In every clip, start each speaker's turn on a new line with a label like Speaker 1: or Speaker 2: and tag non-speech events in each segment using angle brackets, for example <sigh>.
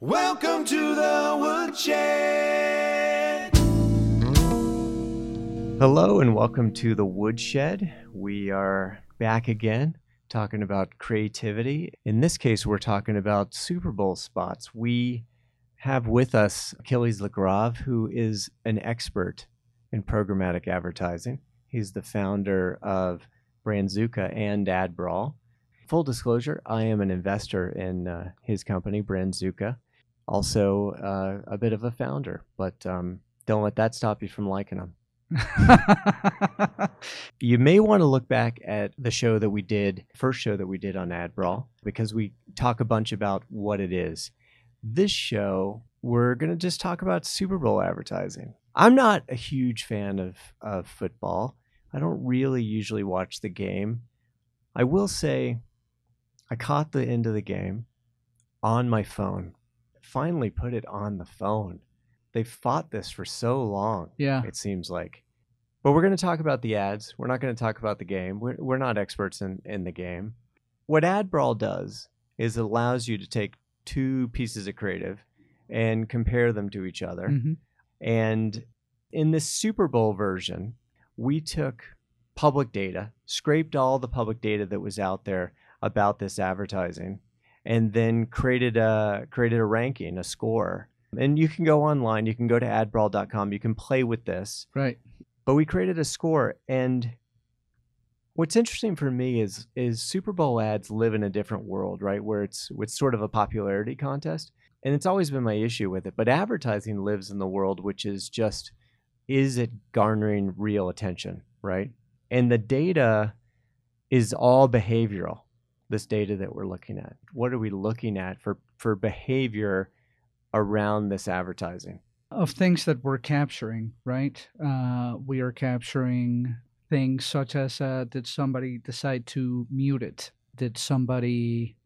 Speaker 1: Welcome to the woodshed.
Speaker 2: Hello and welcome to the Woodshed. We are back again talking about creativity. In this case, we're talking about Super Bowl spots. We have with us Aquiles La Grave, who is an expert in programmatic advertising. He's the founder of Brandzooka and AdBrawl. Full disclosure, I am an investor in uh, his company, Brandzooka. Also, uh, a bit of a founder, but um, don't let that stop you from liking them. <laughs> You may want to look back at the show that we did, first show that we did on AdBrawl, because we talk a bunch about what it is. This show, we're going to just talk about Super Bowl advertising. I'm not a huge fan of, of football. I don't really usually watch the game. I will say I caught the end of the game on my phone. Finally put it on the phone. They've fought this for so long
Speaker 3: yeah.
Speaker 2: it seems like. But we're going to talk about the ads. We're not going to talk about the game. We're, we're not experts in, in the game. What AdBrawl does is it allows you to take two pieces of creative and compare them to each other.
Speaker 3: Mhm.
Speaker 2: And in this Super Bowl version, we took public data, scraped all the public data that was out there about this advertising, and then created a created a ranking, a score. And you can go online, you can go to adbrawl.com, you can play with this.
Speaker 3: Right.
Speaker 2: But we created a score and what's interesting for me is is Super Bowl ads live in a different world, right? Where it's it's sort of a popularity contest. And it's always been my issue with it. But advertising lives in the world which is just is it garnering real attention, right? And the data is all behavioral. This data that we're looking at. What are we looking at for for behavior around this advertising?
Speaker 3: Of things that we're capturing, right? Uh, we are capturing things such as uh, did somebody decide to mute it? Did somebody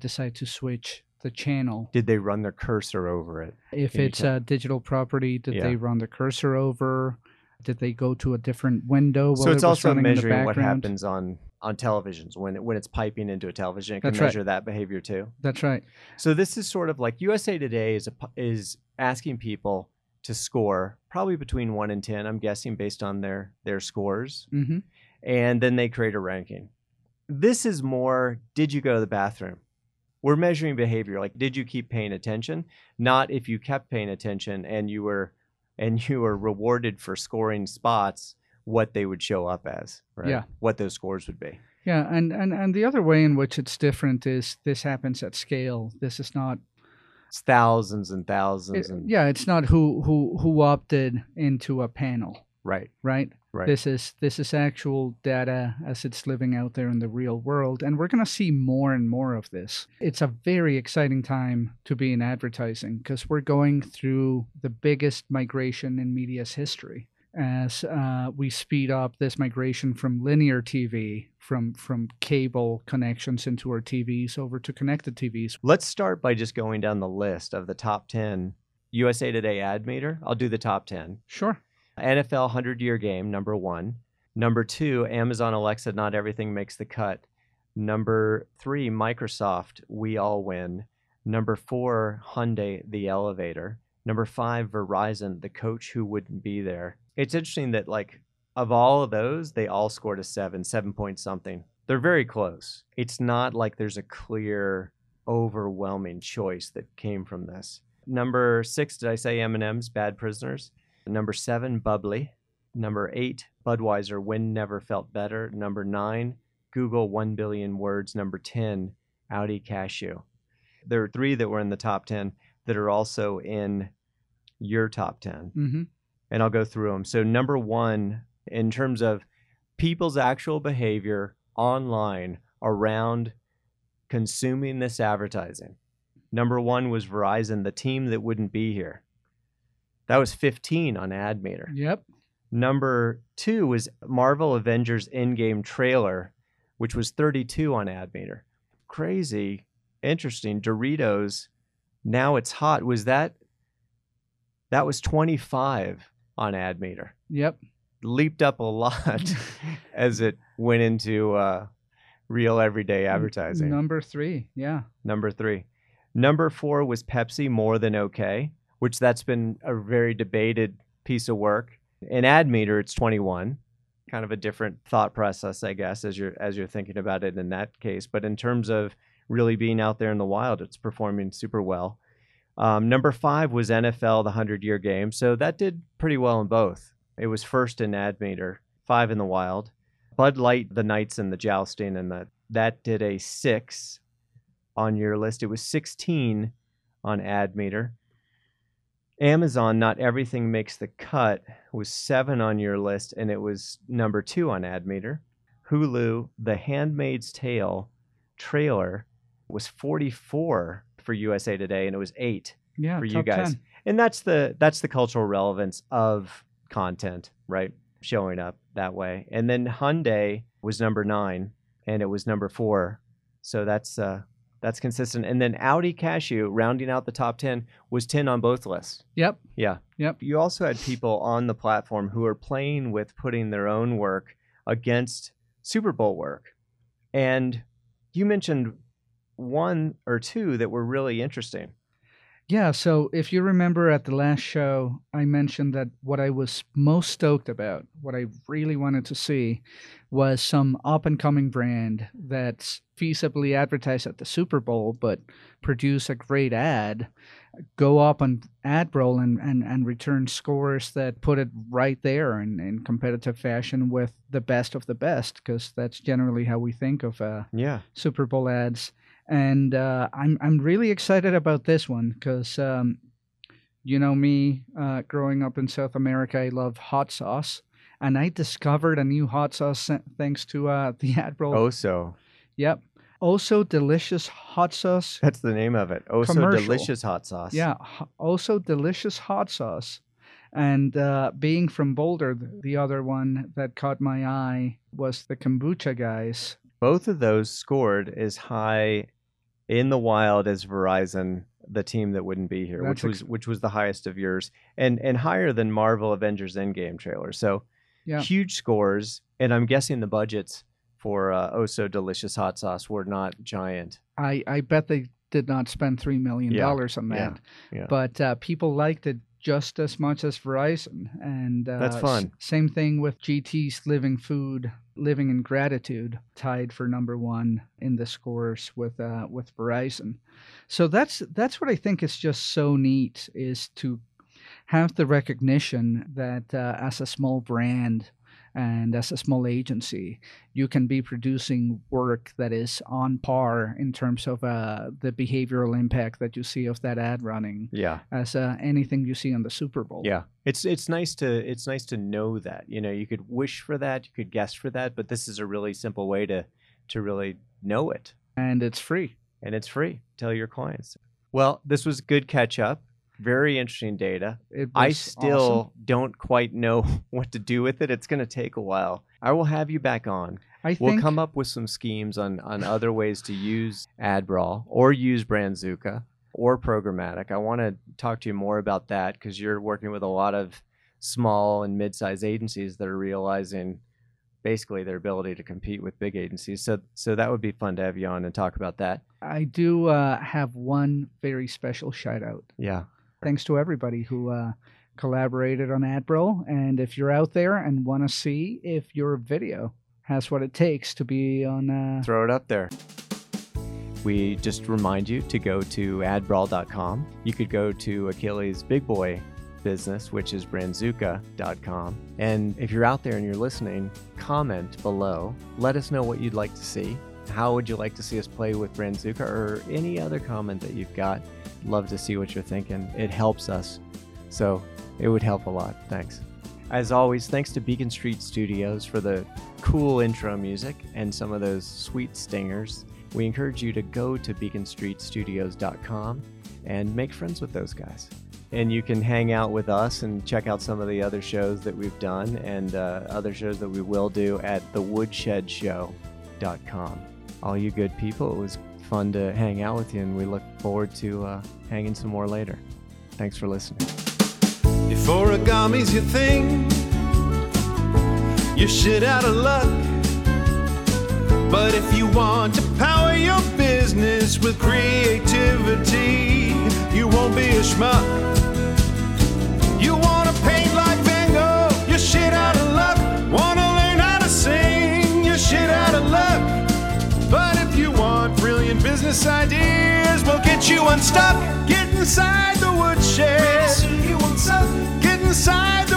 Speaker 3: decide to switch the channel?
Speaker 2: Did they run their cursor over it?
Speaker 3: If
Speaker 2: Can
Speaker 3: it's a digital property, did
Speaker 2: Yeah.
Speaker 3: they run the cursor over? Did they go to a different window?
Speaker 2: so it's
Speaker 3: it
Speaker 2: also
Speaker 3: running in the
Speaker 2: measuring what happens on on televisions when it, when it's piping into a television. It can
Speaker 3: That's right.
Speaker 2: measure that behavior too.
Speaker 3: That's right.
Speaker 2: So this is sort of like USA Today is a, is asking people to score probably between one and ten. I'm guessing based on their their scores,
Speaker 3: hmm
Speaker 2: and then they create a ranking. This is more. Did you go to the bathroom? We're measuring behavior. Like, did you keep paying attention? Not if you kept paying attention and you were and <laughs> you were rewarded for scoring spots what they would show up as, right?
Speaker 3: Yeah.
Speaker 2: What those scores would be.
Speaker 3: Yeah, and, and and the other way in which it's different is this happens at scale. This is not
Speaker 2: It's thousands and thousands
Speaker 3: it-
Speaker 2: and
Speaker 3: yeah, it's not who who who opted into a panel,
Speaker 2: right,
Speaker 3: right?
Speaker 2: right.
Speaker 3: This is this is actual data as it's living out there in the real world, and we're going to see more and more of this. It's a very exciting time to be in advertising because we're going through the biggest migration in media's history as uh, we speed up this migration from linear TV, from from cable connections into our TVs over to connected TVs.
Speaker 2: Let's start by just going down the list of the top 10 USA Today ad meter. I'll do the top 10.
Speaker 3: Sure.
Speaker 2: NFL 100 year game, number one. Number two, Amazon Alexa, not everything makes the cut. Number three, Microsoft, we all win. Number four, Hyundai, the elevator. Number five, Verizon, the coach who wouldn't be there. It's interesting that, like, of all of those, they all scored a seven, seven point something. They're very close. It's not like there's a clear, overwhelming choice that came from this. Number six, did I say M&M's, Bad Prisoners? Number seven, Bubbly. Number eight, Budweiser, Wind Never Felt Better. Number nine, Google 1 billion words. Number 10, Audi Cashew. There are three that were in the top 10 that are also in your top 10.
Speaker 3: hmm
Speaker 2: And I'll go through them. So, number one, in terms of people's actual behavior online around consuming this advertising, number one was Verizon, the team that wouldn't be here. That was 15 on AdMeter.
Speaker 3: Yep.
Speaker 2: Number two was Marvel Avengers Endgame trailer, which was 32 on AdMeter. Crazy, interesting. Doritos, now it's hot. Was that that was 25 on AdMeter?
Speaker 3: Yep.
Speaker 2: Leaped up a lot <laughs> as it went into uh, real everyday advertising.
Speaker 3: Number three. Yeah.
Speaker 2: Number three. Number four was Pepsi, More Than Okay, which that's been a very debated piece of work. In ad meter, it's 21. Kind of a different thought process, I guess, as you're as you're thinking about it in that case. But in terms of really being out there in the wild, it's performing super well. Um, number five was NFL, the 100 year game. So that did pretty well in both. It was first in ad meter, five in the wild. Bud Light, the Knights, and the Jousting, and that that did a six on your list. It was 16 on ad meter. Amazon, not everything makes the cut, was seven on your list, and it was number two on ad meter. Hulu, The Handmaid's Tale trailer was 44 for USA Today, and it was eight
Speaker 3: Yeah,
Speaker 2: for you guys.
Speaker 3: 10.
Speaker 2: And that's the that's the cultural relevance of content, right? Showing up that way. And then Hyundai was number nine, and it was number four. So that's uh, that's consistent. And then Audi Cashew, rounding out the top ten, was ten on both lists.
Speaker 3: Yep.
Speaker 2: Yeah.
Speaker 3: Yep.
Speaker 2: You also had people on the platform who are playing with putting their own work against Super Bowl work. And you mentioned one or two that were really interesting.
Speaker 3: Yeah, so if you remember at the last show, I mentioned that what I was most stoked about, what I really wanted to see, was some up and coming brand that's feasibly advertised at the Super Bowl, but produce a great ad, go up on AdBrawl and, and, and return scores that put it right there in, in competitive fashion with the best of the best, because that's generally how we think of uh,
Speaker 2: Yeah.
Speaker 3: Super Bowl ads, and uh, I'm I'm really excited about this one because um, you know me, uh, growing up in South America, I love hot sauce, and I discovered a new hot sauce thanks to uh, <laughs> the AdBrawl.
Speaker 2: Oh, so
Speaker 3: Yep, OSO Delicious hot sauce.
Speaker 2: that's the name of it. Oh, so
Speaker 3: Commercial.
Speaker 2: delicious hot sauce.
Speaker 3: Yeah, OSO Delicious hot sauce. And uh, being from Boulder, the other one that caught my eye was the kombucha guys.
Speaker 2: Both of those scored as high in the wild as Verizon, the team that wouldn't be here, which
Speaker 3: That's ex-
Speaker 2: was which was the highest of yours, and and higher than Marvel Avengers Endgame trailer. So
Speaker 3: Yeah.
Speaker 2: huge scores, and I'm guessing the budgets for uh, Oh So Delicious hot sauce were not giant.
Speaker 3: I, I bet they did not spend three million dollars on that.
Speaker 2: yeah.
Speaker 3: But uh, people liked it just as much as Verizon, and uh,
Speaker 2: That's
Speaker 3: s-
Speaker 2: fun.
Speaker 3: same thing with GT's Living Food, Living in Gratitude, tied for number one in the scores with uh, with Verizon. So that's that's what I think is just so neat is to have the recognition that uh, as a small brand and as a small agency, you can be producing work that is on par in terms of uh, the behavioral impact that you see of that ad running
Speaker 2: Yeah.
Speaker 3: as uh, anything you see on the Super Bowl.
Speaker 2: Yeah, it's it's nice to it's nice to know that. You know, you could wish for that, you could guess for that, but this is a really simple way to to really know it,
Speaker 3: And it's free.
Speaker 2: and it's free. Tell your clients. Well, this was good catch up. Very interesting data. I still
Speaker 3: awesome.
Speaker 2: don't quite know <laughs> what to do with it. It's going to take a while. I will have you back on.
Speaker 3: I
Speaker 2: We'll come up with some schemes on on other ways to use AdBrawl or use Brandzooka or programmatic. I want to talk to you more about that because you're working with a lot of small and mid-sized agencies that are realizing basically their ability to compete with big agencies. So so that would be fun to have you on and talk about that.
Speaker 3: I do uh, have one very special shout out.
Speaker 2: Yeah.
Speaker 3: Thanks to everybody who uh, collaborated on AdBrawl. And if you're out there and want to see if your video has what it takes to be on uh,
Speaker 2: throw it up there. We just remind you to go to adbrawl.com. You could go to Aquiles' big boy business, which is brandzooka.com. And if you're out there and you're listening, comment below. Let us know what you'd like to see. How would you like to see us play with Brandzooka or any other comment that you've got? Love to see what you're thinking. It helps us. So it would help a lot. Thanks. As always, thanks to Beacon Street Studios for the cool intro music and some of those sweet stingers. We encourage you to go to beaconstreetstudios.com and make friends with those guys. And you can hang out with us and check out some of the other shows that we've done and uh, other shows that we will do at thewoodshedshow.com. All you good people, it was fun to hang out with you, and we look forward to uh, hanging some more later. Thanks for listening.
Speaker 1: If origami's your thing, you're shit out of luck. But if you want to power your business with creativity, you won't be a schmuck. business ideas will get you unstuck. Get inside the woodshed. Get inside